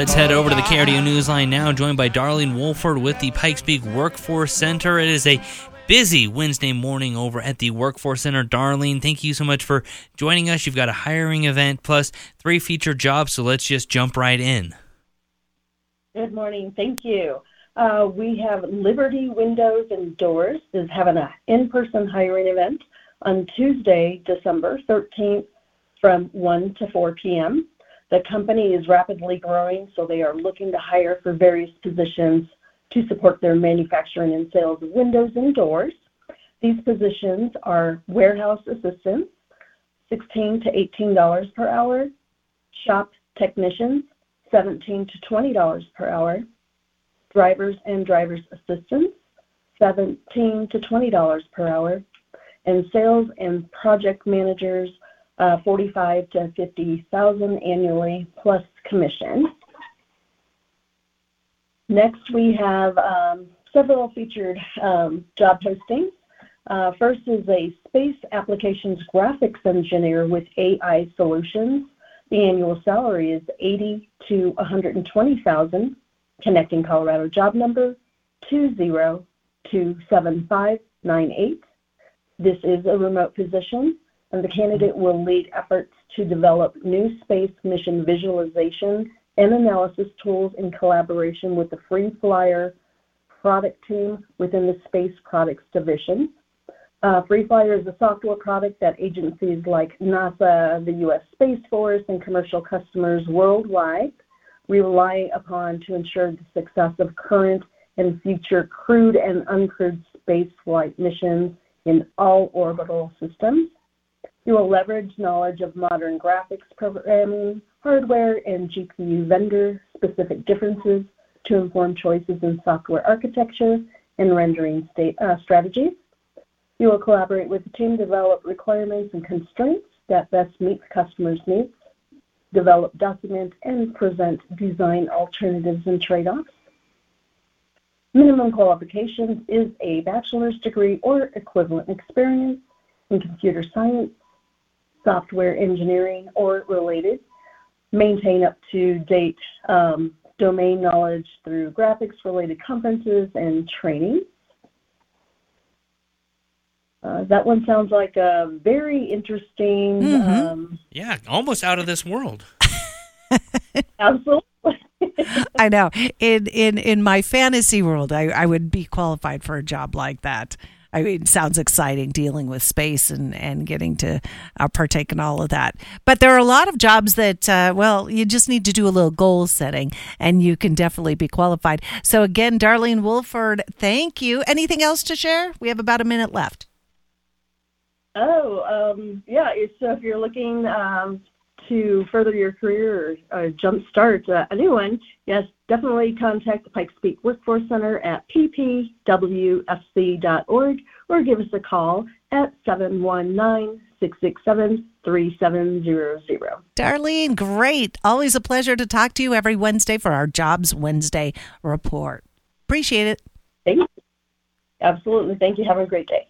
Let's head over to the KRDO Newsline now, joined by Darlene Wolford with the Pikes Peak Workforce Center. It is a busy Wednesday morning over at the Workforce Center. Darlene, thank you so much for joining us. You've got a hiring event plus three featured jobs, so let's just jump right in. Good morning. Thank you. Uh, we have Liberty Windows and Doors is having an in-person hiring event on Tuesday, December 13th from 1 to 4 p.m. The company is rapidly growing, so they are looking to hire for various positions to support their manufacturing and sales of windows and doors. These positions are warehouse assistants, 16 to 18 dollars per hour, shop technicians, 17 to 20 dollars per hour, drivers and drivers assistants, 17 to 20 dollars per hour, and sales and project managers, uh, 45 to 50 thousand annually plus commission. Next, we have um, several featured um, job postings. Uh, first is a space applications graphics engineer with AI solutions. The annual salary is 80 to 120,000. Connecting Colorado job number 2027598. This is a remote position, and the candidate will lead efforts to develop new space mission visualization and analysis tools in collaboration with the Free Flyer product team within the Space Products Division. Uh, FreeFlyer is a software product that agencies like NASA, the U.S. Space Force, and commercial customers worldwide rely upon to ensure the success of current and future crewed and uncrewed spaceflight missions in all orbital systems. You will leverage knowledge of modern graphics programming, hardware, and GPU vendor specific differences to inform choices in software architecture and rendering state, uh, strategies. You will collaborate with the team to develop requirements and constraints that best meet the customer's needs, develop, document, and present design alternatives and trade-offs. Minimum qualifications is a bachelor's degree or equivalent experience in computer science, software engineering, or related. Maintain up to date um, domain knowledge through graphics related conferences and training. Uh, that one sounds like a very interesting. Mhm. Um, Yeah, almost out of this world. absolutely. I know. In in in my fantasy world, I, I would be qualified for a job like that. I mean, it sounds exciting dealing with space and, and getting to uh, partake in all of that. But there are a lot of jobs that, uh, well, you just need to do a little goal setting and you can definitely be qualified. So, again, Darlene Wolford, thank you. Anything else to share? We have about a minute left. Oh, um, yeah. So if you're looking um, to further your career or uh, jumpstart uh, a new one, yes, definitely contact the Pikes Peak Workforce Center at ppwfc.org or give us a call at 719 667 3700. Darlene, great. Always a pleasure to talk to you every Wednesday for our Jobs Wednesday report. Appreciate it. Thank you. Absolutely. Thank you. Have a great day.